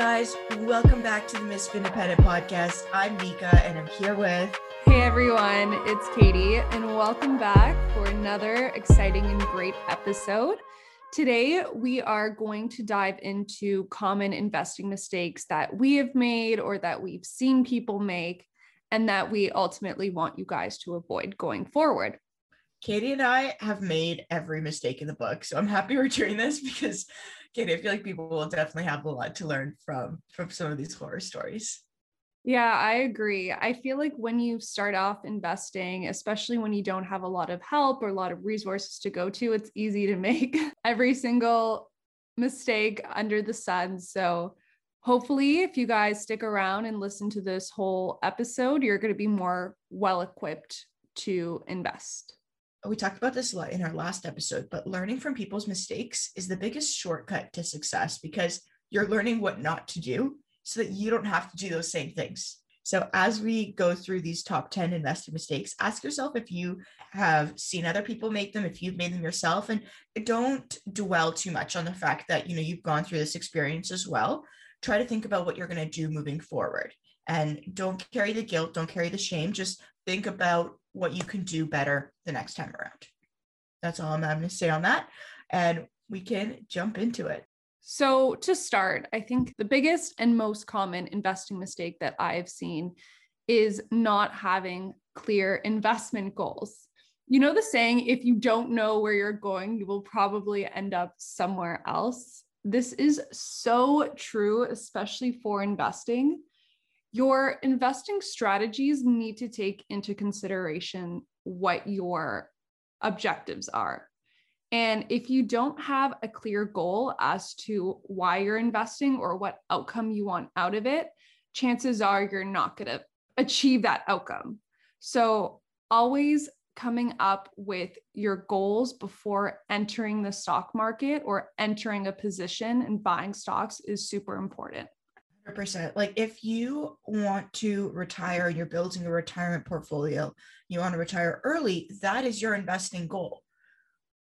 guys, welcome back to the Miss Independent podcast. I'm Nika and I'm here with. Hey everyone, it's Katie, and welcome back for another exciting and great episode. Today, we are going to dive into common investing mistakes that we have made or that we've seen people make, and that we ultimately want you guys to avoid going forward. Katie and I have made every mistake in the book, so I'm happy we're doing this because Katie, I feel like people will definitely have a lot to learn from from some of these horror stories. Yeah, I agree. I feel like when you start off investing, especially when you don't have a lot of help or a lot of resources to go to, it's easy to make every single mistake under the sun. So, hopefully, if you guys stick around and listen to this whole episode, you're going to be more well equipped to invest we talked about this a lot in our last episode, but learning from people's mistakes is the biggest shortcut to success because you're learning what not to do so that you don't have to do those same things. So, as we go through these top 10 investing mistakes, ask yourself if you have seen other people make them, if you've made them yourself, and don't dwell too much on the fact that you know you've gone through this experience as well. Try to think about what you're going to do moving forward and don't carry the guilt, don't carry the shame. Just think about what you can do better the next time around. That's all I'm going to say on that. And we can jump into it. So, to start, I think the biggest and most common investing mistake that I've seen is not having clear investment goals. You know, the saying, if you don't know where you're going, you will probably end up somewhere else. This is so true, especially for investing your investing strategies need to take into consideration what your objectives are. And if you don't have a clear goal as to why you're investing or what outcome you want out of it, chances are you're not going to achieve that outcome. So, always coming up with your goals before entering the stock market or entering a position and buying stocks is super important. 100%. Like if you want to retire and you're building a retirement portfolio, you want to retire early, that is your investing goal.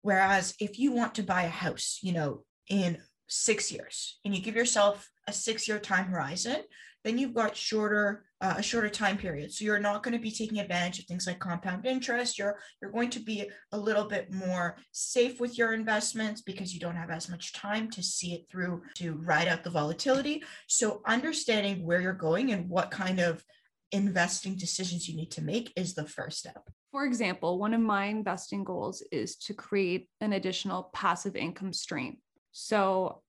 Whereas if you want to buy a house, you know, in six years and you give yourself a six year time horizon, then you've got shorter uh, a shorter time period. So you're not going to be taking advantage of things like compound interest. You're you're going to be a little bit more safe with your investments because you don't have as much time to see it through to ride out the volatility. So understanding where you're going and what kind of investing decisions you need to make is the first step. For example, one of my investing goals is to create an additional passive income stream. So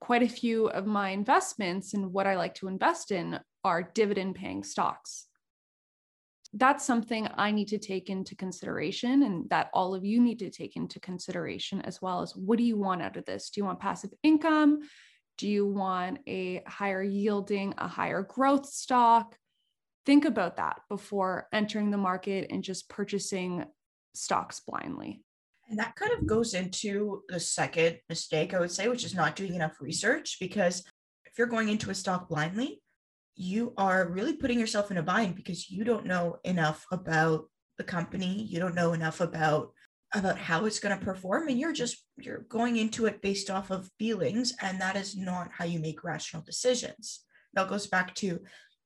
quite a few of my investments and what I like to invest in are dividend paying stocks. That's something I need to take into consideration and that all of you need to take into consideration as well as what do you want out of this? Do you want passive income? Do you want a higher yielding, a higher growth stock? Think about that before entering the market and just purchasing stocks blindly. And that kind of goes into the second mistake, I would say, which is not doing enough research. Because if you're going into a stock blindly, you are really putting yourself in a bind because you don't know enough about the company. You don't know enough about about how it's going to perform and you're just you're going into it based off of feelings and that is not how you make rational decisions that goes back to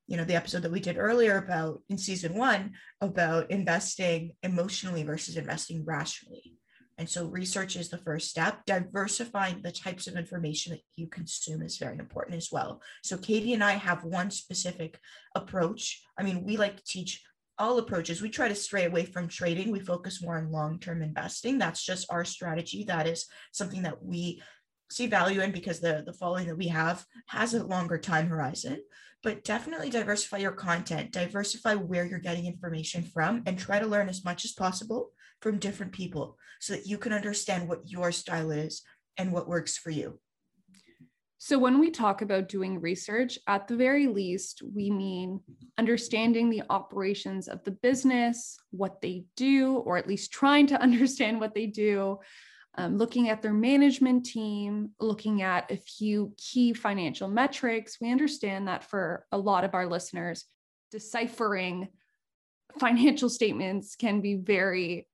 you know the episode that we did earlier about in season one about investing emotionally versus investing rationally and so research is the first step. Diversifying the types of information that you consume is very important as well. So Katie and I have one specific approach. I mean, we like to teach all approaches. We try to stray away from trading. We focus more on long-term investing. That's just our strategy. That is something that we see value in because the, the following that we have has a longer time horizon. But definitely diversify your content, diversify where you're getting information from, and try to learn as much as possible from different people so that you can understand what your style is and what works for you. So, when we talk about doing research, at the very least, we mean understanding the operations of the business, what they do, or at least trying to understand what they do, um, looking at their management team, looking at a few key financial metrics. We understand that for a lot of our listeners, deciphering financial statements can be very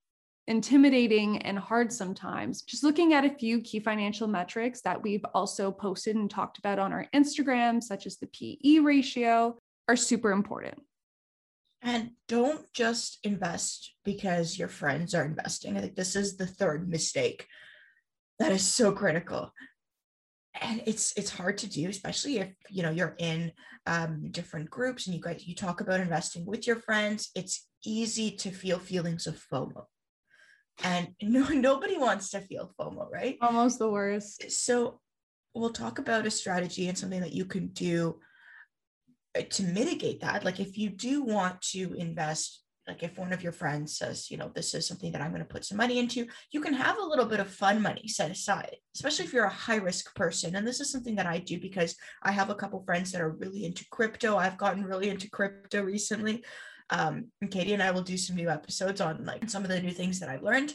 intimidating and hard sometimes. Just looking at a few key financial metrics that we've also posted and talked about on our Instagram, such as the PE ratio, are super important. And don't just invest because your friends are investing. I think this is the third mistake that is so critical. And it's it's hard to do, especially if you know you're in um, different groups and you guys you talk about investing with your friends. It's easy to feel feelings of FOMO and no nobody wants to feel FOMO, right? Almost the worst. So we'll talk about a strategy and something that you can do uh, to mitigate that. Like if you do want to invest, like if one of your friends says, you know, this is something that I'm going to put some money into, you can have a little bit of fun money set aside, especially if you're a high risk person. And this is something that I do because I have a couple friends that are really into crypto. I've gotten really into crypto recently. Um, and Katie and I will do some new episodes on like some of the new things that I've learned.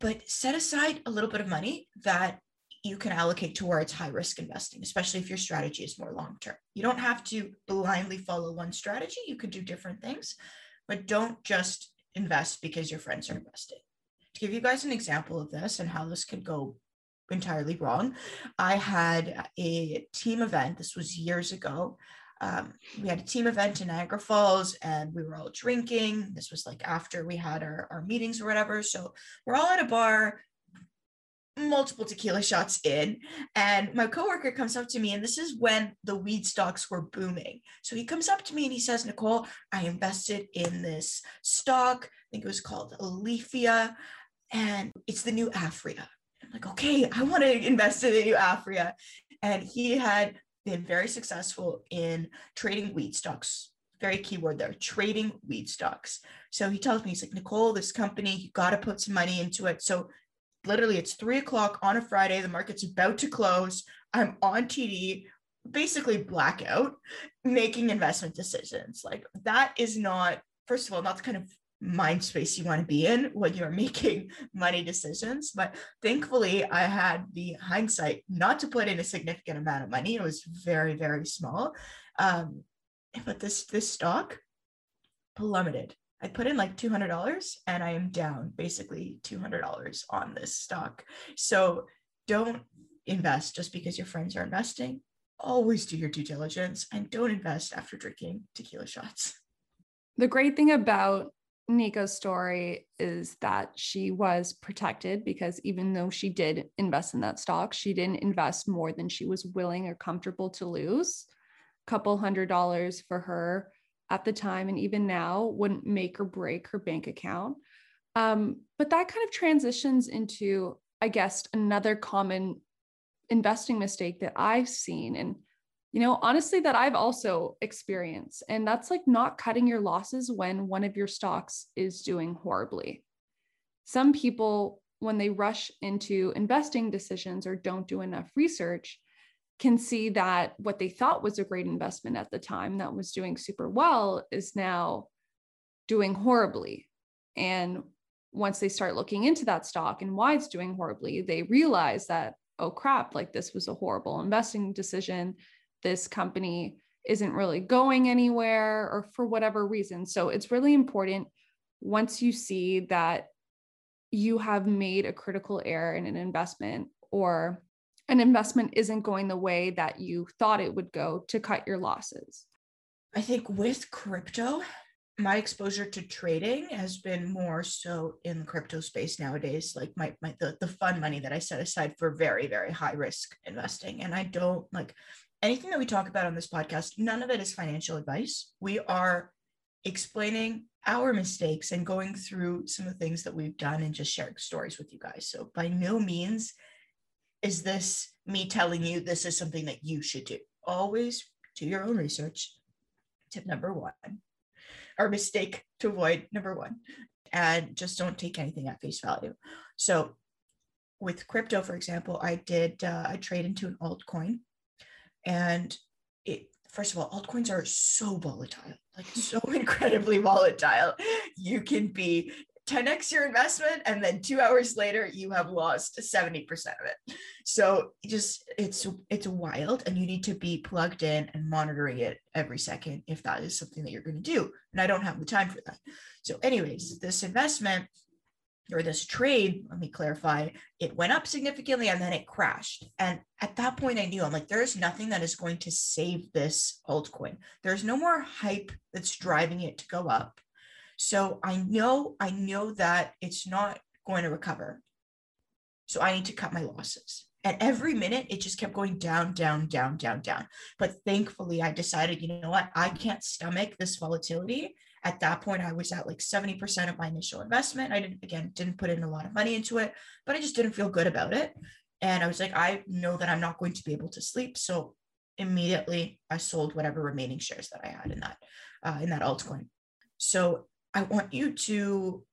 But set aside a little bit of money that you can allocate towards high risk investing, especially if your strategy is more long term. You don't have to blindly follow one strategy. You could do different things, but don't just invest because your friends are investing. To give you guys an example of this and how this could go entirely wrong, I had a team event. This was years ago um, we had a team event in Niagara Falls and we were all drinking. This was like after we had our, our meetings or whatever. So we're all at a bar, multiple tequila shots in. And my coworker comes up to me, and this is when the weed stocks were booming. So he comes up to me and he says, Nicole, I invested in this stock. I think it was called Aleafia, and it's the new Aphria. I'm like, okay, I want to invest in the new Aphria. And he had been very successful in trading weed stocks. Very keyword there, trading weed stocks. So he tells me, he's like, Nicole, this company, you got to put some money into it. So literally, it's three o'clock on a Friday. The market's about to close. I'm on TD, basically blackout, making investment decisions. Like that is not, first of all, not the kind of mind space you want to be in when you're making money decisions. But thankfully, I had the hindsight not to put in a significant amount of money. It was very, very small. Um, but this this stock plummeted. I put in like $200 and I am down basically $200 on this stock. So don't invest just because your friends are investing. Always do your due diligence and don't invest after drinking tequila shots. The great thing about Nico's story is that she was protected because even though she did invest in that stock, she didn't invest more than she was willing or comfortable to lose. A couple hundred dollars for her at the time and even now wouldn't make or break her bank account. Um, but that kind of transitions into, I guess, another common investing mistake that I've seen. And you know, honestly, that I've also experienced. And that's like not cutting your losses when one of your stocks is doing horribly. Some people, when they rush into investing decisions or don't do enough research, can see that what they thought was a great investment at the time that was doing super well is now doing horribly. And once they start looking into that stock and why it's doing horribly, they realize that, oh crap, like this was a horrible investing decision this company isn't really going anywhere or for whatever reason. So it's really important once you see that you have made a critical error in an investment or an investment isn't going the way that you thought it would go to cut your losses. I think with crypto, my exposure to trading has been more so in the crypto space nowadays like my, my the, the fun money that i set aside for very very high risk investing and i don't like anything that we talk about on this podcast, none of it is financial advice. We are explaining our mistakes and going through some of the things that we've done and just sharing stories with you guys. So, by no means is this me telling you this is something that you should do. Always do your own research. Tip number one, or mistake to avoid number one, and just don't take anything at face value. So, with crypto, for example, I did uh, I trade into an altcoin and it, first of all, altcoins are so volatile, like so incredibly volatile. You can be 10x your investment and then two hours later you have lost 70% of it. So just it's it's wild and you need to be plugged in and monitoring it every second if that is something that you're going to do. And i don't have the time for that. So anyways this investment or this trade, let me clarify, it went up significantly and then it crashed. And at that point, I knew I'm like, there's nothing that is going to save this altcoin. There's no more hype that's driving it to go up. So I know, I know that it's not going to recover. So I need to cut my losses. And every minute it just kept going down, down, down, down, down. But thankfully, I decided, you know what? I can't stomach this volatility at that point i was at like 70% of my initial investment. I didn't again didn't put in a lot of money into it but i just didn't feel good about it. And i was like i know that i'm not going to be able to sleep. So immediately i sold whatever remaining shares that i had in that uh, in that altcoin. So i want you to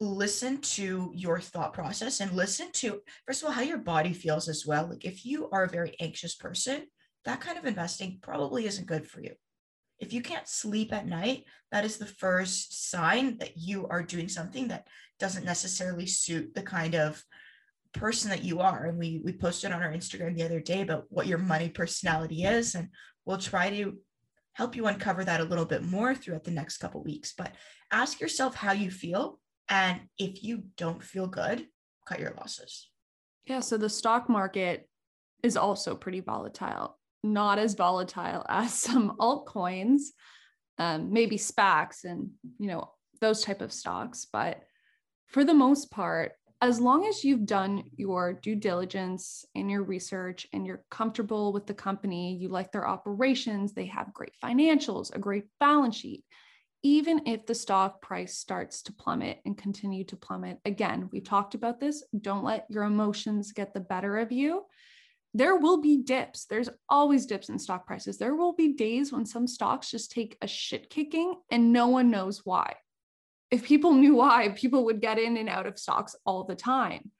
listen to your thought process and listen to first of all how your body feels as well. Like if you are a very anxious person that kind of investing probably isn't good for you if you can't sleep at night, that is the first sign that you are doing something that doesn't necessarily suit the kind of person that you are. And we we posted on our Instagram the other day about what your money personality is, and we'll try to help you uncover that a little bit more throughout the next couple weeks. But ask yourself how you feel, and if you don't feel good, cut your losses. Yeah. So the stock market is also pretty volatile not as volatile as some altcoins, um, maybe SPACs and you know those type of stocks. But for the most part, as long as you've done your due diligence and your research and you're comfortable with the company, you like their operations, they have great financials, a great balance sheet. Even if the stock price starts to plummet and continue to plummet, again, we talked about this. Don't let your emotions get the better of you there will be dips. There's always dips in stock prices. There will be days when some stocks just take a shit kicking and no one knows why. If people knew why, people would get in and out of stocks all the time.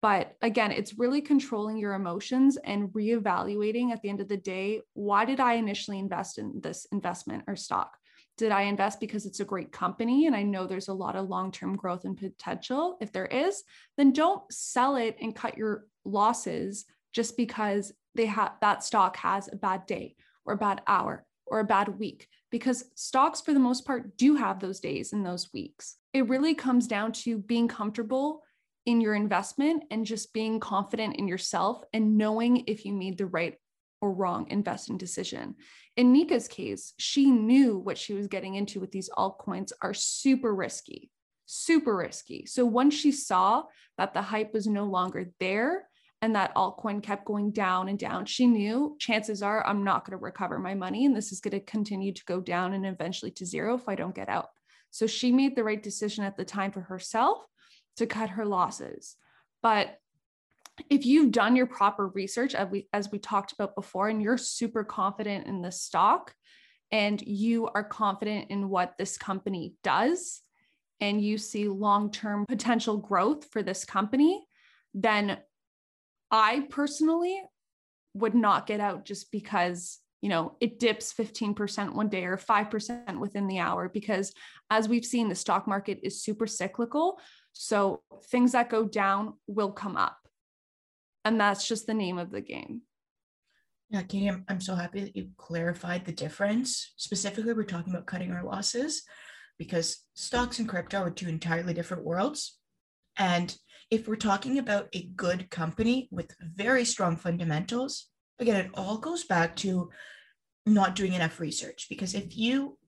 But again, it's really controlling your emotions and reevaluating at the end of the day why did I initially invest in this investment or stock? Did I invest because it's a great company and I know there's a lot of long term growth and potential? If there is, then don't sell it and cut your losses just because they have that stock has a bad day or a bad hour or a bad week because stocks for the most part do have those days and those weeks it really comes down to being comfortable in your investment and just being confident in yourself and knowing if you made the right or wrong investing decision. In Nika's case, she knew what she was getting into with these altcoins are super risky, super risky. So once she saw that the hype was no longer there, and that altcoin kept going down and down, she knew chances are I'm not going to recover my money and this is going to continue to go down and eventually to zero if I don't get out. So she made the right decision at the time for herself to cut her losses. But if you've done your proper research as we as we talked about before and you're super confident in the stock and you are confident in what this company does and you see long-term potential growth for this company then I personally would not get out just because you know it dips 15% one day or 5% within the hour because as we've seen the stock market is super cyclical. So things that go down will come up. And that's just the name of the game. Yeah katie I'm, I'm so happy that you clarified the difference. Specifically we're talking about cutting our losses because stocks and crypto are two entirely different worlds. And if we're talking about a good company with very strong fundamentals, again, it all goes back to not doing enough research. Because if you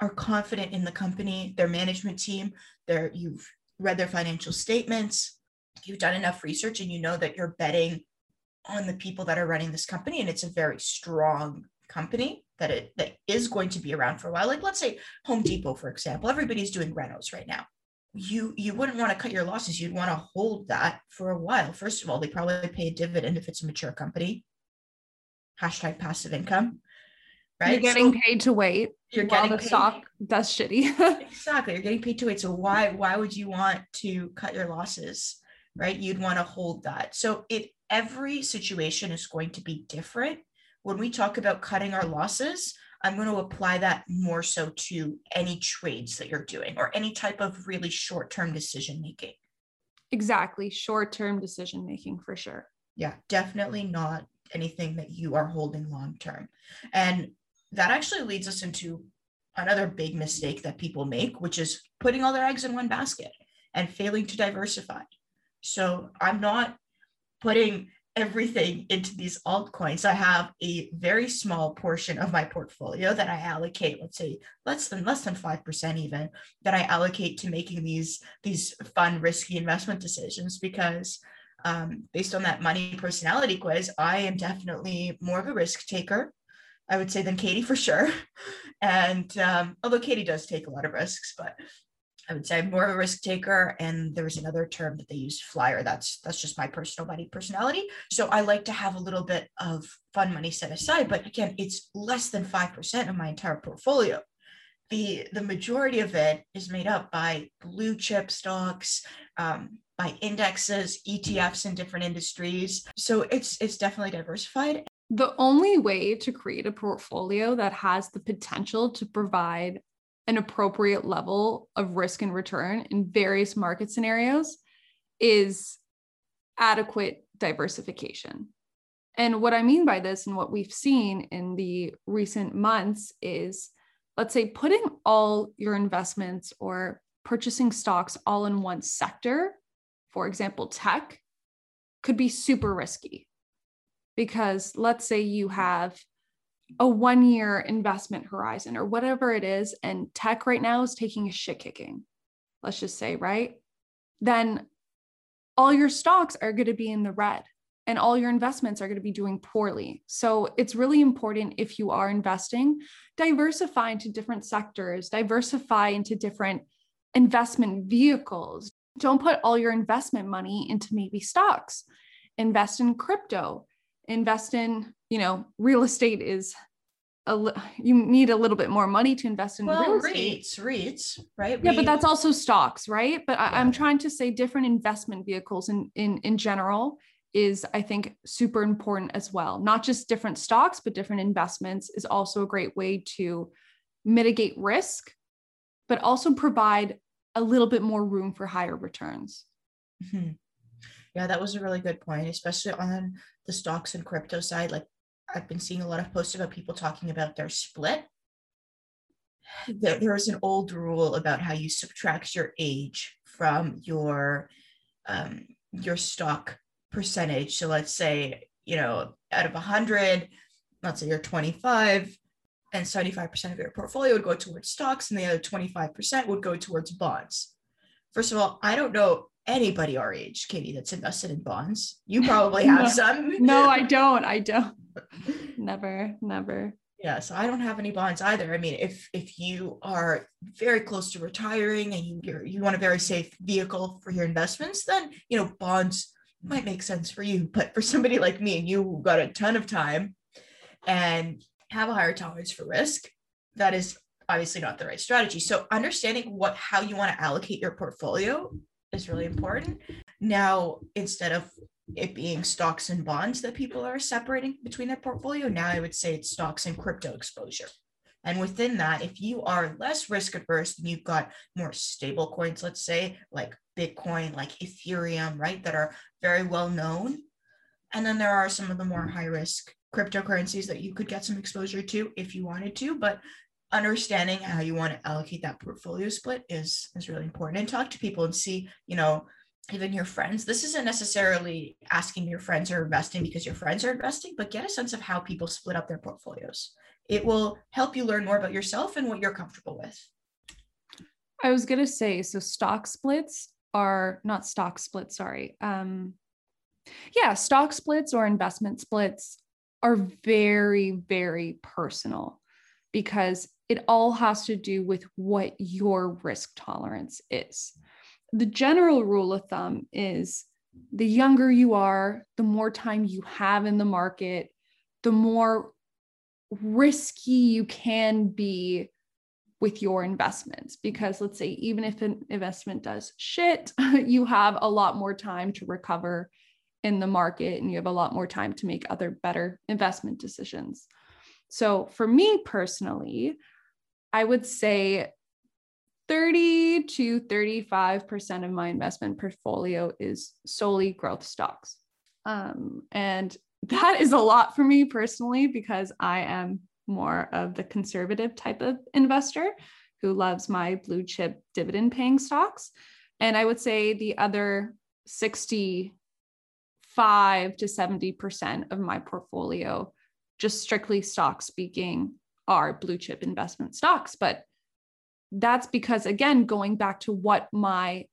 are confident in the company, their management team, their you've read their financial statements, you've done enough research, and you know that you're betting on the people that are running this company, and it's a very strong company that it that is going to be around for a while. Like let's say Home Depot, for example, everybody's doing renos right now you you wouldn't want to cut your losses. You'd want to hold that for a while. First of all they probably pay a dividend if it's a mature company. Hashtag passive income right? You're getting so paid to wait you're getting the paid. stock that's shitty. Exactly you're getting paid to wait. So why why would you want to cut your losses right? You'd want to hold that. So it every situation is going to be different. When we talk about cutting our losses I'm going to apply that more so to any trades that you're doing or any type of really short term decision making. Exactly. Short term decision making for sure. Yeah, definitely not anything that you are holding long term. And that actually leads us into another big mistake that people make, which is putting all their eggs in one basket. and failing to diversify. So I'm not putting everything into these altcoins. I have a very small portion of my portfolio that I allocate, let's say less than less than 5% even, that I allocate to making these these fun, risky investment decisions because um, based on that money personality quiz, I am definitely more of a risk taker. I would say than Katie for sure. And um, although Katie does take a lot of risks, but I would say I'm more of a risk taker. And there was another term that they used, flyer. That's that's just my personal money personality. So I like to have a little bit of fun money set aside. But again, it's less than 5% of my entire portfolio. The, the majority of it is made up by blue chip stocks, um, by indexes, ETFs in different industries. So it's it's definitely diversified. The only way to create a portfolio that has the potential to provide an appropriate level of risk and return in various market scenarios is adequate diversification. And what I mean by this and what we've seen in the recent months is let's say putting all your investments or purchasing stocks all in one sector, for example, tech, could be super risky. Because let's say you have a one year investment horizon or whatever it is, and tech right now is taking a shit kicking, let's just say, right? Then all your stocks are going to be in the red and all your investments are going to be doing poorly. So it's really important if you are investing, diversify into different sectors, diversify into different investment vehicles. Don't put all your investment money into maybe stocks. Invest in crypto, invest in, you know, real estate is a you need a little bit more money to invest in well, real estate. REITs, REITs, right? Yeah, but that's also stocks, right? But. I, am trying to say different investment vehicles in in in general is I think super important as well. Not just different stocks, but different investments is also a great way to mitigate risk, but also provide a little bit more room for higher returns. Mm-hmm. Yeah, that was a really good point, especially on the stocks and crypto side. Like I've been seeing a lot of posts about people talking about their split. There, there's an old rule about how you subtract your age from your um, your stock percentage. So let's say, you know, out of 100, let's say you're 25, and 75% of your portfolio would go towards stocks, and the other 25% would go towards bonds. First of all, I don't know anybody our age, Katie, that's invested in bonds. You probably have no, some. no, I don't. I don't. Never, never. Yeah, so I don't have any bonds either. I mean, if if you are very close to retiring and you you want a very safe vehicle for your investments, then you know bonds might make sense for you. But for somebody like me, and you who got a ton of time and have a higher tolerance for risk, that is obviously not the right strategy. So understanding what how you want to allocate your portfolio is really important. Now, instead of it being stocks and bonds that people are separating between their portfolio, now I would say it's stocks and crypto exposure. And within that, if you are less risk averse and you've got more stable coins, let's say like Bitcoin, like Ethereum, right, that are very well known. And then there are some of the more high risk cryptocurrencies that you could get some exposure to if you wanted to. But understanding how you want to allocate that portfolio split is is really important and talk to people and see you know even your friends. This isn't necessarily asking your friends are investing because your friends are investing but get a sense of how people split up their portfolios. It will help you learn more about yourself and what you're comfortable with. I was going to say so stock splits are not stock splits sorry um yeah stock splits or investment splits are very very personal because it all has to do with what your risk tolerance is. The general rule of thumb is the younger you are, the more time you have in the market, the more risky you can be with your investments. Because let's say, even if an investment does shit, you have a lot more time to recover in the market and you have a lot more time to make other better investment decisions. So, for me personally, I would say 30 to 35% of my investment portfolio is solely growth stocks. Um, and that is a lot for me personally because I am more of the conservative type of investor who loves my blue chip dividend paying stocks. And I would say the other 65 to 70% of my portfolio, just strictly stock speaking, are blue chip investment stocks. But that's because, again, going back to what my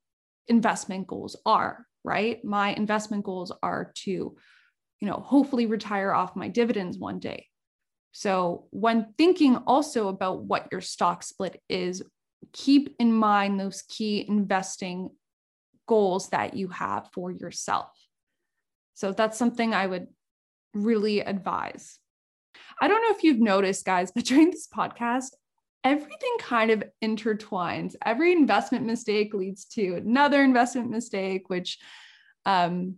investment goals are, right? My investment goals are to, you know, hopefully retire off my dividends one day. So, when thinking also about what your stock split is, keep in mind those key investing goals that you have for yourself. So, that's something I would really advise. I don't know if you've noticed, guys, but during this podcast, everything kind of intertwines. Every investment mistake leads to another investment mistake, which um,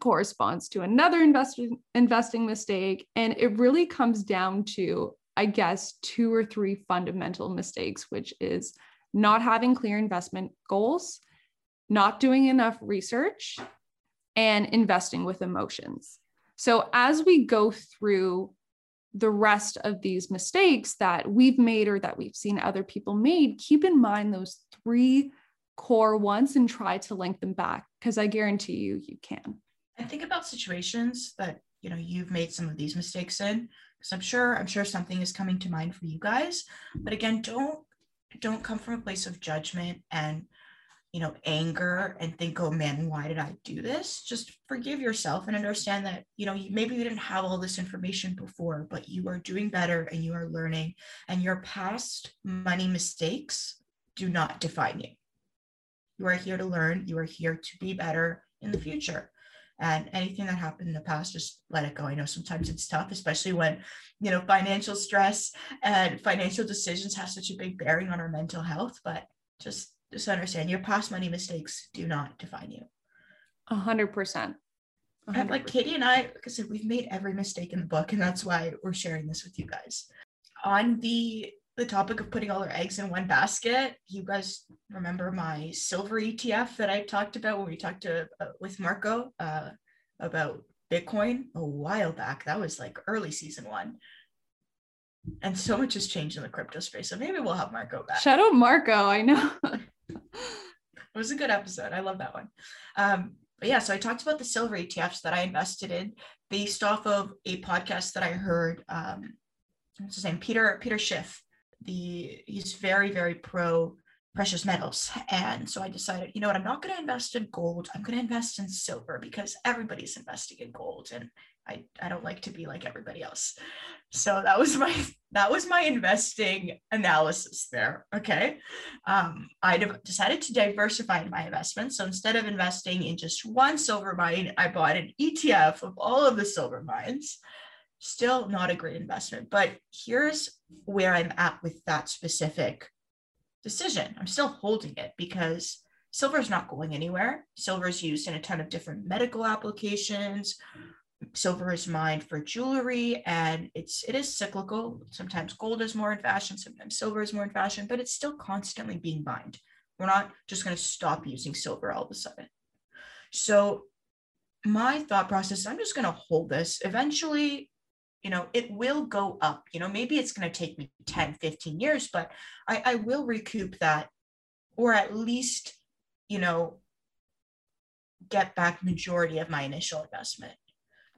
corresponds to another invest- investing mistake. And it really comes down to, I guess, two or three fundamental mistakes, which is not having clear investment goals, not doing enough research, and investing with emotions. So, as we go through the rest of these mistakes that we've made or that we've seen other people made, keep in mind those three core ones and try to link them back because I guarantee you, you can. And think about situations that you know you've made some of these mistakes in because I'm sure I'm sure something is coming to mind for you guys. But again, don't don't come from a place of judgment and you know, anger and think, oh man, why did I do this? Just forgive yourself and understand that, you know, maybe you didn't have all this information before, but you are doing better and you are learning, and your past money mistakes do not define you. You are here to learn, you are here to be better in the future. And anything that happened in the past, just let it go. I know sometimes it's tough, especially when, you know, financial stress and financial decisions have such a big bearing on our mental health, but just just understand your past money mistakes do not define you. A hundred percent. And like Katie and I, said, we've made every mistake in the book, and that's why we're sharing this with you guys. On the the topic of putting all our eggs in one basket, you guys remember my silver ETF that I talked about when we talked to uh, with Marco uh, about Bitcoin a while back. That was like early season one. And so much has changed in the crypto space. So maybe we'll have Marco back. Shout out Marco. I know. it was a good episode. I love that one. Um, but yeah, so I talked about the silver ETFs that I invested in based off of a podcast that I heard. Um, what's his name? Peter Peter Schiff. The he's very very pro precious metals, and so I decided, you know what, I'm not going to invest in gold. I'm going to invest in silver because everybody's investing in gold, and I, I don't like to be like everybody else. So that was my that was my investing analysis there. Okay. Um, I decided to diversify my investments. So instead of investing in just one silver mine, I bought an ETF of all of the silver mines. Still not a great investment, but here's where I'm at with that specific decision. I'm still holding it because silver is not going anywhere. Silver is used in a ton of different medical applications, silver is mined for jewelry and it's it is cyclical. Sometimes gold is more in fashion sometimes silver is more in fashion but it's still constantly being mined. We're not just going to stop using silver all of a sudden. So my thought process i'm just going to hold this. Eventually you know it will go up. You know maybe it's going to take me 10 15 years but I, I will recoup that or at least you know get back majority of my initial investment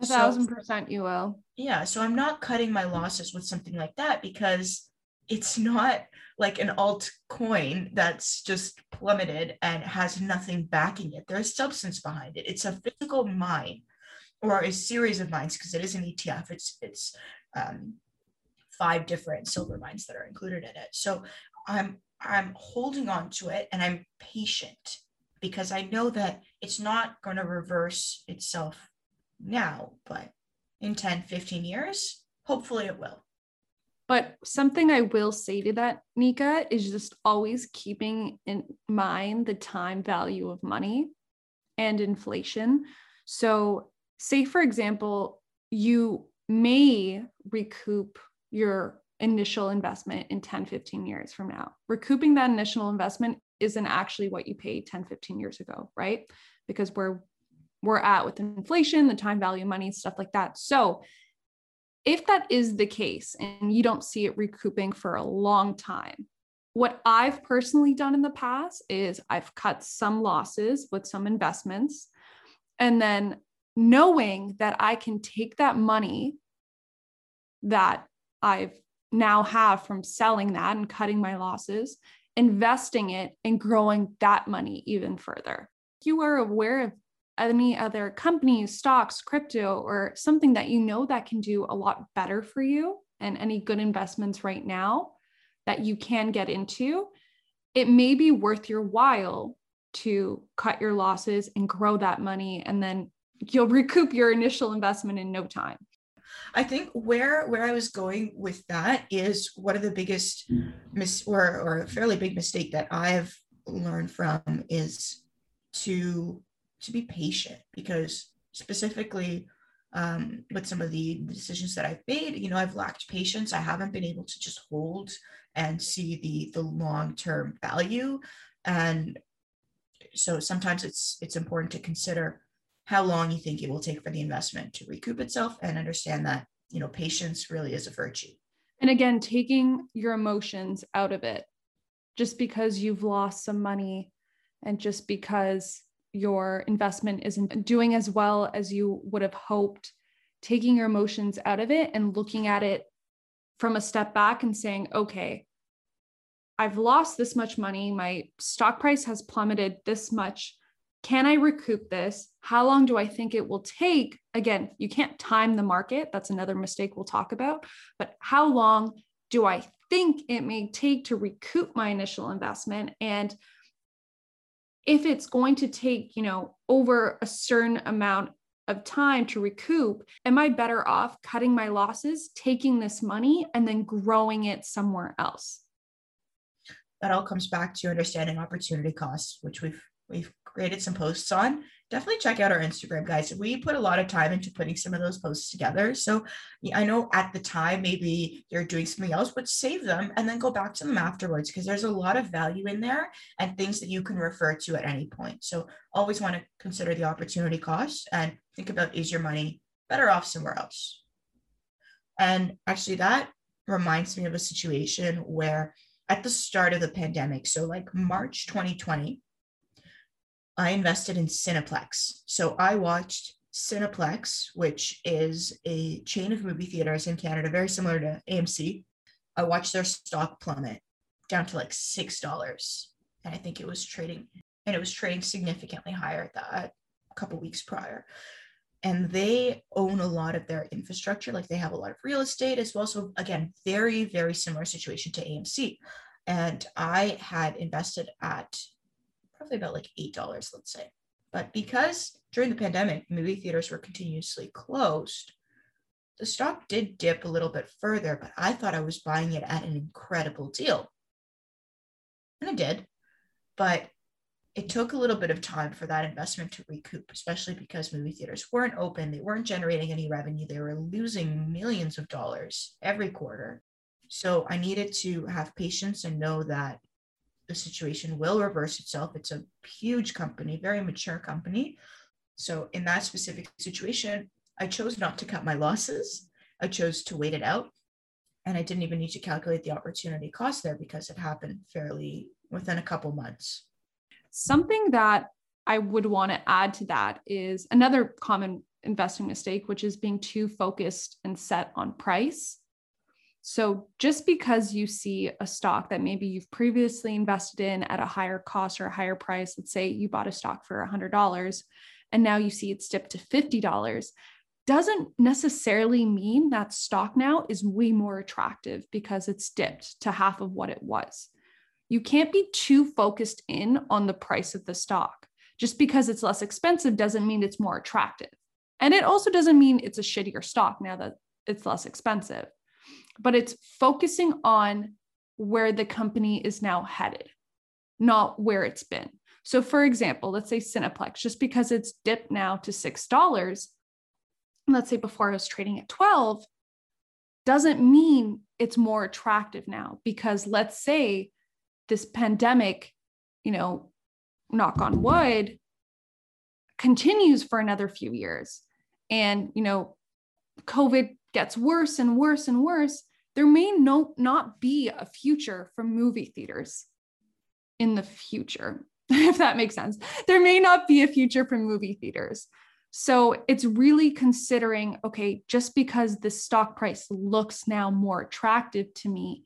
a thousand percent you will. Yeah. So I'm not cutting my losses with something like that because it's not like an alt coin that's just plummeted and has nothing backing it. There's substance behind it. It's a physical mine or a series of mines because it is an ETF. It's it's um, five different silver mines that are included in it. So I'm I'm holding on to it and I'm patient because I know that it's not going to reverse itself now, but in 10, 15 years, hopefully it will. But something I will say to that, Nika, is just always keeping in mind the time value of money and inflation. So, say, for example, you may recoup your initial investment in 10, 15 years from now. Recouping that initial investment isn't actually what you paid 10, 15 years ago, right? Because we're we're at with inflation, the time value money, stuff like that. So, if that is the case and you don't see it recouping for a long time, what I've personally done in the past is I've cut some losses with some investments. And then knowing that I can take that money that I've now have from selling that and cutting my losses, investing it and growing that money even further. You are aware of any other companies, stocks, crypto, or something that you know that can do a lot better for you and any good investments right now that you can get into, it may be worth your while to cut your losses and grow that money and then you'll recoup your initial investment in no time. I think where where I was going with that is one of the biggest mis or or a fairly big mistake that I've learned from is to to be patient because specifically um, with some of the decisions that I've made, you know, I've lacked patience. I haven't been able to just hold and see the the long term value, and so sometimes it's it's important to consider how long you think it will take for the investment to recoup itself and understand that you know patience really is a virtue. And again taking your emotions out of it. Just because you've lost some money and just because your investment isn't doing as well as you would have hoped taking your emotions out of it and looking at it from a step back and saying okay I've lost this much money my stock price has plummeted this much can I recoup this? How long do I think it will take? Again, you can't time the market. That's another mistake we'll talk about. But how long do I think it may take to recoup my initial investment? And if it's going to take, you know, over a certain amount of time to recoup, am I better off cutting my losses, taking this money, and then growing it somewhere else? That all comes back to understanding opportunity costs, which we've we've created some posts on definitely check out our instagram guys. We put a lot of time into putting some of those posts together. So i know at the time maybe you're doing something else but save them and then go back to them afterwards because there's a lot of value in there and things that you can refer to at any point. So always want to consider the opportunity cost and think about is your money better off somewhere else? And actually that reminds me of a situation where at the start of the pandemic so like march 2020 I invested in Cineplex. So I watched Cineplex, which is a chain of movie theaters in Canada, very similar to AMC. I watched their stock plummet down to like six dollars, and I think it was trading, and it was trading significantly higher that a couple weeks prior. And they own a lot of their infrastructure, like they have a lot of real estate as well. So again, very very similar situation to AMC. And I had invested at probably about like $8, let's say. But because during the pandemic, movie theaters were continuously closed, the stock did dip a little bit further, but I thought I was buying it at an incredible deal. And I did. But it took a little bit of time for that investment to recoup, especially because movie theaters weren't open. They weren't generating any revenue. They were losing millions of dollars every quarter. So I needed to have patience and know that the situation will reverse itself. It's a huge company, very mature company. So, in that specific situation, I chose not to cut my losses. I chose to wait it out. And I didn't even need to calculate the opportunity cost there because it happened fairly within a couple months. Something that I would want to add to that is another common investing mistake, which is being too focused and set on price so just because you see a stock that maybe you've previously invested in at a higher cost or a higher price, let's say you bought a stock for $100 and now you see it's dipped to $50, doesn't necessarily mean that stock now is way more attractive because it's dipped to half of what it was. You can't be too focused in on the price of the stock. Just because it's less expensive doesn't mean it's more attractive. And it also doesn't mean it's a shittier stock now that it's less expensive but it's focusing on where the company is now headed, not where it's been. So, for example, let's say Cineplex, just because it's dipped now to $6, let's say before it was trading at 12, doesn't mean it's more attractive now because let's say this pandemic, you know, knock on wood, continues for another few years. And, you know, COVID gets worse and worse and worse, there may no, not be a future for movie theaters in the future, if that makes sense. There may not be a future for movie theaters. So it's really considering okay, just because the stock price looks now more attractive to me,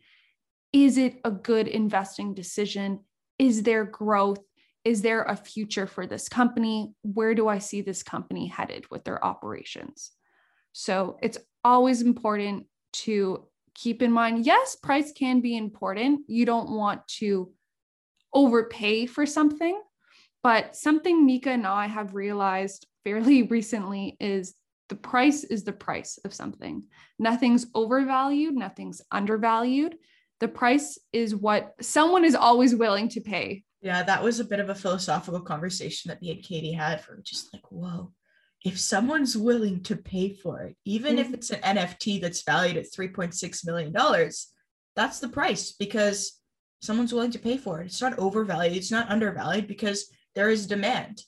is it a good investing decision? Is there growth? Is there a future for this company? Where do I see this company headed with their operations? So it's always important to keep in mind yes, price can be important. You don't want to overpay for something. But something Nika and I have realized fairly recently is the price is the price of something. Nothing's overvalued, nothing's undervalued. The price is what someone is always willing to pay. Yeah, that was a bit of a philosophical conversation that me and Katie had for just like, whoa, if someone's willing to pay for it, even mm-hmm. if it's an NFT that's valued at $3.6 million, that's the price because someone's willing to pay for it. It's not overvalued, it's not undervalued because there is demand.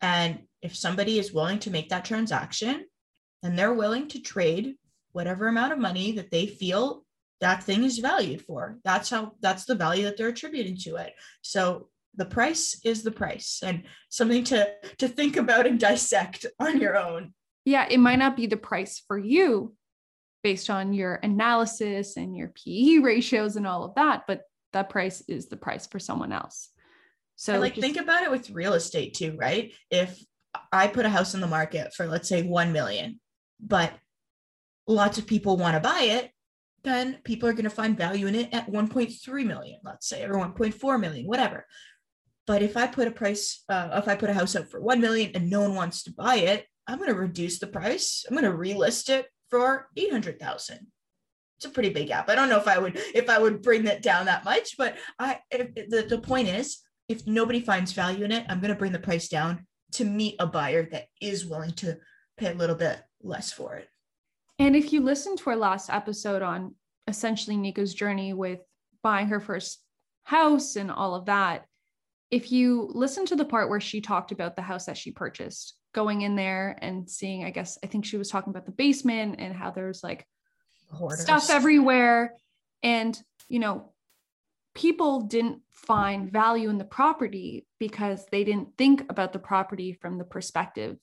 And if somebody is willing to make that transaction and they're willing to trade whatever amount of money that they feel that thing is valued for, that's how that's the value that they're attributing to it. So the price is the price and something to to think about and dissect on your own. Yeah, it might not be the price for you based on your analysis and your PE ratios and all of that, but that price is the price for someone else. So and like just, think about it with real estate too, right? If I put a house in the market for let's say 1 million, but lots of people want to buy it, then people are going to find value in it at 1.3 million, let's say, or 1.4 million, whatever. But if I put a price, uh, if I put a house out for 1 million and no one wants to buy it, I'm going to reduce the price. I'm going to relist it for 800,000 it's a pretty big gap. I don't know if I would if I would bring that down that much, but I if, the, the point is if nobody finds value in it, I'm going to bring the price down to meet a buyer that is willing to pay a little bit less for it. And if you listen to our last episode on essentially Nika's journey with buying her first house and all of that, if you listen to the part where she talked about the house that she purchased, going in there and seeing, I guess, I think she was talking about the basement and how there's like Hoarders. stuff everywhere. And, you know, people didn't find value in the property because they didn't think about the property from the perspective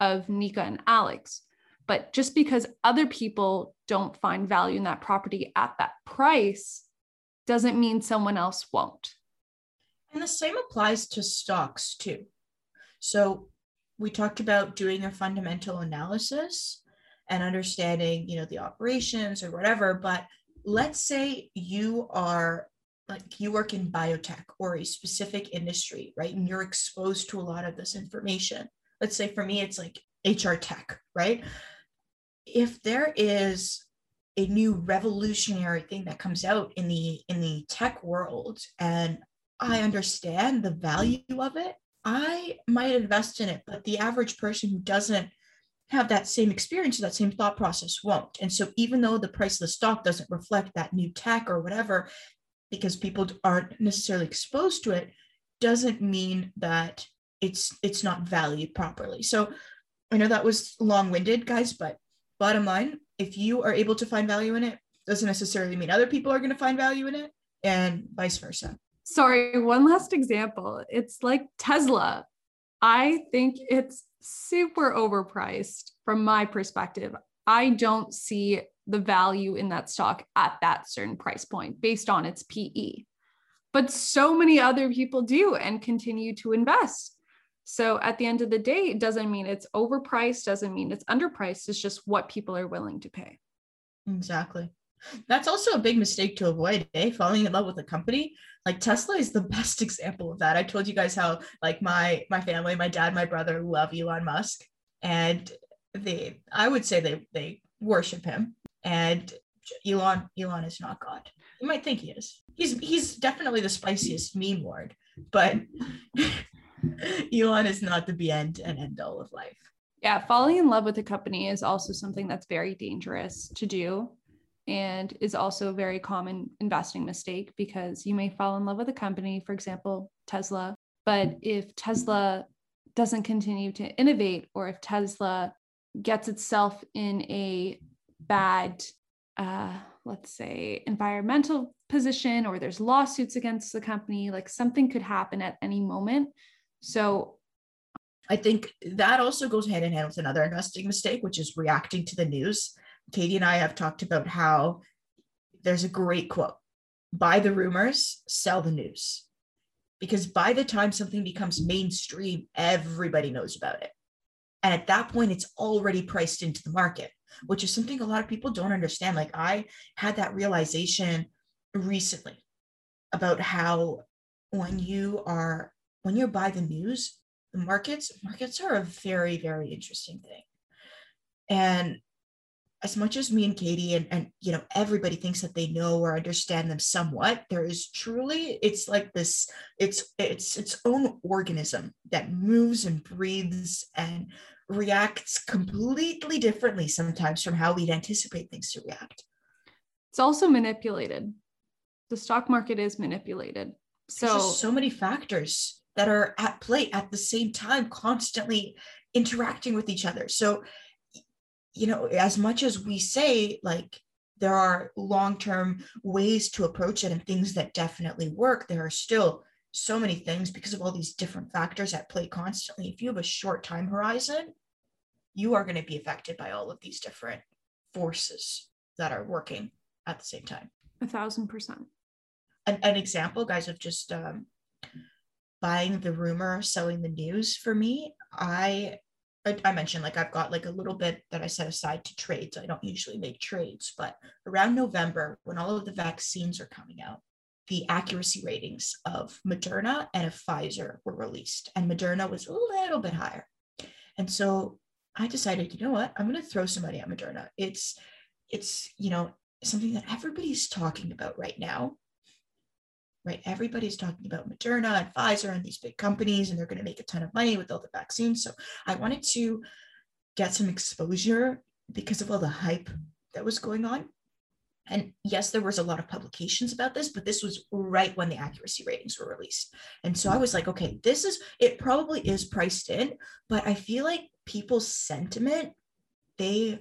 of Nika and Alex. But just because other people don't find value in that property at that price doesn't mean someone else won't. And the same applies to stocks too. So we talked about doing a fundamental analysis and understanding, you know, the operations or whatever, but let's say you are like you work in biotech or a specific industry, right? And you're exposed to a lot of this information. Let's say for me, it's like HR tech, right? If there is a new revolutionary thing that comes out in the in the tech world and I understand the value of it, I might invest in it, but the average person who doesn't have that same experience, that same thought process won't. And so even though the price of the stock doesn't reflect that new tech or whatever, because people aren't necessarily exposed to it doesn't mean that it's it's not valued properly. So i know that was long-winded guys but bottom line if you are able to find value in it doesn't necessarily mean other people are going to find value in it and vice versa sorry one last example it's like tesla i think it's super overpriced from my perspective i don't see the value in that stock at that certain price point based on its PE. But so many other people do and continue to invest. So at the end of the day, it doesn't mean it's overpriced, doesn't mean it's underpriced. It's just what people are willing to pay. Exactly. That's also a big mistake to avoid, eh? Falling in love with a company. Like Tesla is the best example of that. I told you guys how like my my family, my dad, my brother love Elon Musk. And they I would say they they worship him and Elon Elon is not God. You might think he is. He's he's definitely the spiciest meme lord, but Elon is not the be end and end all of life. Yeah, falling in love with a company is also something that's very dangerous to do and is also a very common investing mistake because you may fall in love with a company, for example, Tesla, but if Tesla doesn't continue to innovate or if Tesla gets itself in a bad uh, let's say environmental position or there's lawsuits against the company like something could happen at any moment. So i think that also goes hand in hand with another investing mistake which is reacting to the news katie and i have talked about how there's a great quote buy the rumors sell the news because by the time something becomes mainstream everybody knows about it and at that point it's already priced into the market which is something a lot of people don't understand. Like I had that realization recently about how when you are when you're by the news, the markets markets are a very very interesting thing. And as much as me and Katie and, and you know everybody thinks that they know or understand them somewhat, there is truly it's like this it's it's its own organism that moves and breathes and reacts completely differently sometimes from how we'd anticipate things to react. It's also manipulated. The stock market is manipulated. So so many factors that are at play at the same time, constantly interacting with each other. So, you know, as much as we say like there are long-term ways to approach it and things that definitely work, there are still so many things because of all these different factors at play constantly. If you have a short time horizon, you are going to be affected by all of these different forces that are working at the same time. A thousand percent. An, an example, guys, of just um, buying the rumor, selling the news for me, I I mentioned like I've got like a little bit that I set aside to trades. I don't usually make trades, but around November, when all of the vaccines are coming out, the accuracy ratings of Moderna and of Pfizer were released, and Moderna was a little bit higher. And so I decided, you know what, I'm going to throw some money at Moderna. It's, it's, you know, something that everybody's talking about right now. Right, everybody's talking about Moderna and Pfizer and these big companies, and they're going to make a ton of money with all the vaccines. So I wanted to get some exposure because of all the hype that was going on. And yes, there was a lot of publications about this, but this was right when the accuracy ratings were released. And so I was like, okay, this is, it probably is priced in, but I feel like people's sentiment, they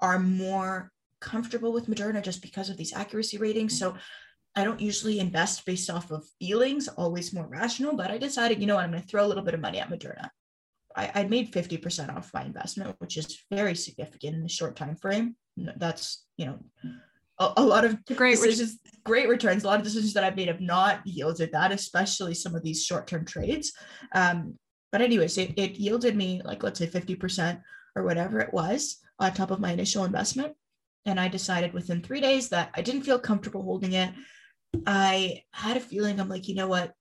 are more comfortable with Moderna just because of these accuracy ratings. So I don't usually invest based off of feelings, always more rational, but I decided, you know what, I'm going to throw a little bit of money at Moderna. I, I made 50% off my investment, which is very significant in a short time frame. That's, you know, a, a lot of great decisions, great returns. A lot of decisions that I've made have not yielded that, especially some of these short-term trades. Um, but anyways, it, it yielded me like let's say 50% or whatever it was on top of my initial investment. And I decided within three days that I didn't feel comfortable holding it. I had a feeling I'm like, you know what,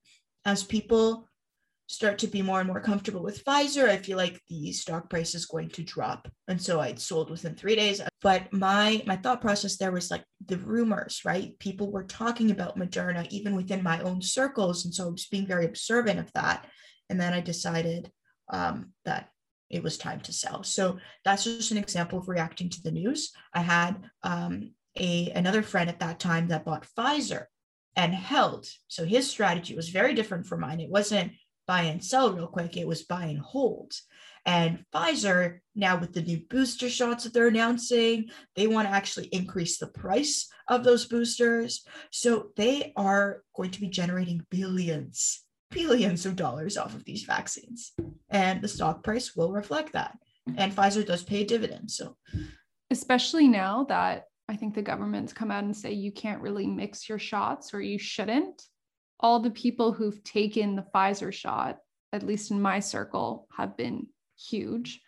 as people start to be more and more comfortable with Pfizer, I feel like the stock price is going to drop. And so I sold within three days. But my my thought process there was like the rumors, right? People were talking about Moderna even within my own circles. And so I was being very observant of that. And then I decided um, that it was time to sell. So that's just an example of reacting to the news. I had um, a another friend at that time that bought Pfizer and held. So his strategy was very different from mine. It wasn't buy and sell real quick, it was buy and hold. And Pfizer, now with the new booster shots that they're announcing, they want to actually increase the price of those boosters. So they are going to be generating billions, billions of dollars off of these vaccines. And the stock price will reflect that. And Pfizer does pay dividends. So, especially now that I think the government's come out and say you can't really mix your shots or you shouldn't all the people who've taken the Pfizer shot, at least in my circle, have been huge.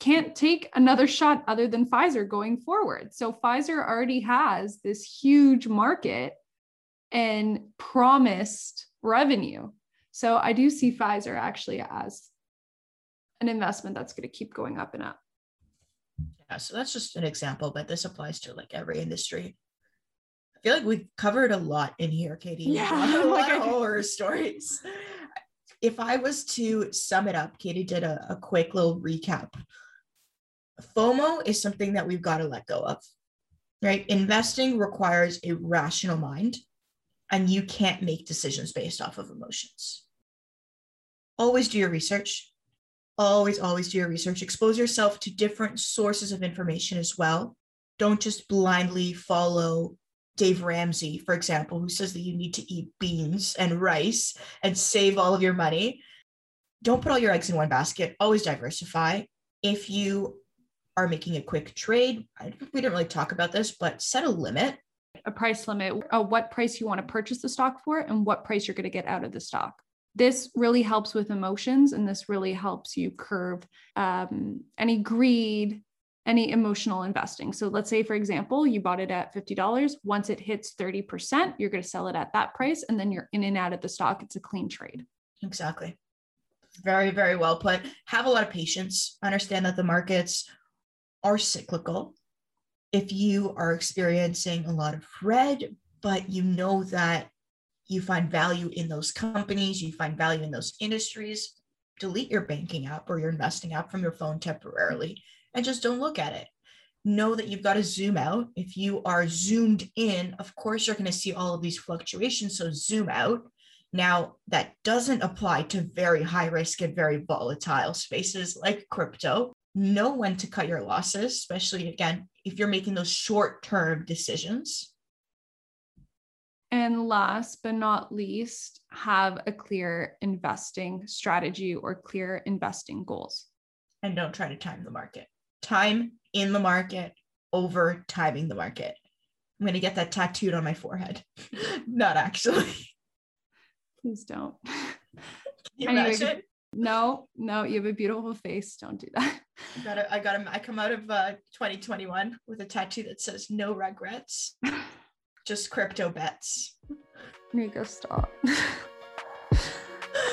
Can't take another shot other than Pfizer going forward. So Pfizer already has this huge market and promised revenue. So I do see Pfizer actually as an investment that's going to keep going up and up. Yeah, so that's just an example, but this applies to like every industry I feel like we've covered a lot in here, Katie. Yeah, a lot of horror stories. If I was to sum it up, Katie did a, a quick little recap. FOMO is something that we've got to let go of, right? Investing requires a rational mind, and you can't make decisions based off of emotions. Always do your research. Always, always do your research. Expose yourself to different sources of information as well Don't just blindly follow Dave Ramsey, for example, who says that you need to eat beans and rice and save all of your money. Don't put all your eggs in one basket. Always diversify. If you are making a quick trade, we didn't really talk about this, but set a limit. A price limit, uh, what price you want to purchase the stock for, and what price you're going to get out of the stock. This really helps with emotions, and this really helps you curve um, any greed, any emotional investing. So let's say, for example, you bought it at $50. Once it hits 30%, you're going to sell it at that price, and then you're in and out of the stock. It's a clean trade. Exactly. Very, very well put. Have a lot of patience. Understand that the markets are cyclical. If you are experiencing a lot of red, but you know that you find value in those companies, you find value in those industries, delete your banking app or your investing app from your phone temporarily and just don't look at it. Know that you've got to zoom out. If you are zoomed in, of course, you're going to see all of these fluctuations. So zoom out. Now, that doesn't apply to very high risk and very volatile spaces like crypto. Know when to cut your losses, especially again, if you're making those short term decisions. And last but not least, have a clear investing strategy or clear investing goals. And don't try to time the market. Time in the market over timing the market. I'm going to get that tattooed on my forehead. Not actually. Please don't. anyway, no, no, you have a beautiful face. Don't do that. I got I got I come out of uh, 2021 with a tattoo that says no regrets, just crypto bets. Nika, stop.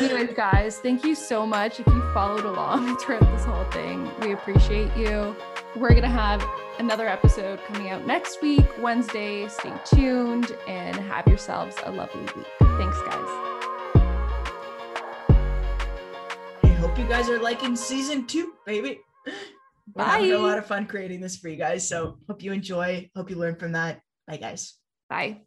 Anyways, guys, thank you so much. If you followed along throughout this whole thing, we appreciate you. We're going to have another episode coming out next week, Wednesday. Stay tuned and have yourselves a lovely week. Thanks, guys. I hope you guys are liking season two, baby. We're having a lot of fun creating this for you guys. So hope you enjoy. Hope you learn from that. Bye, guys. Bye.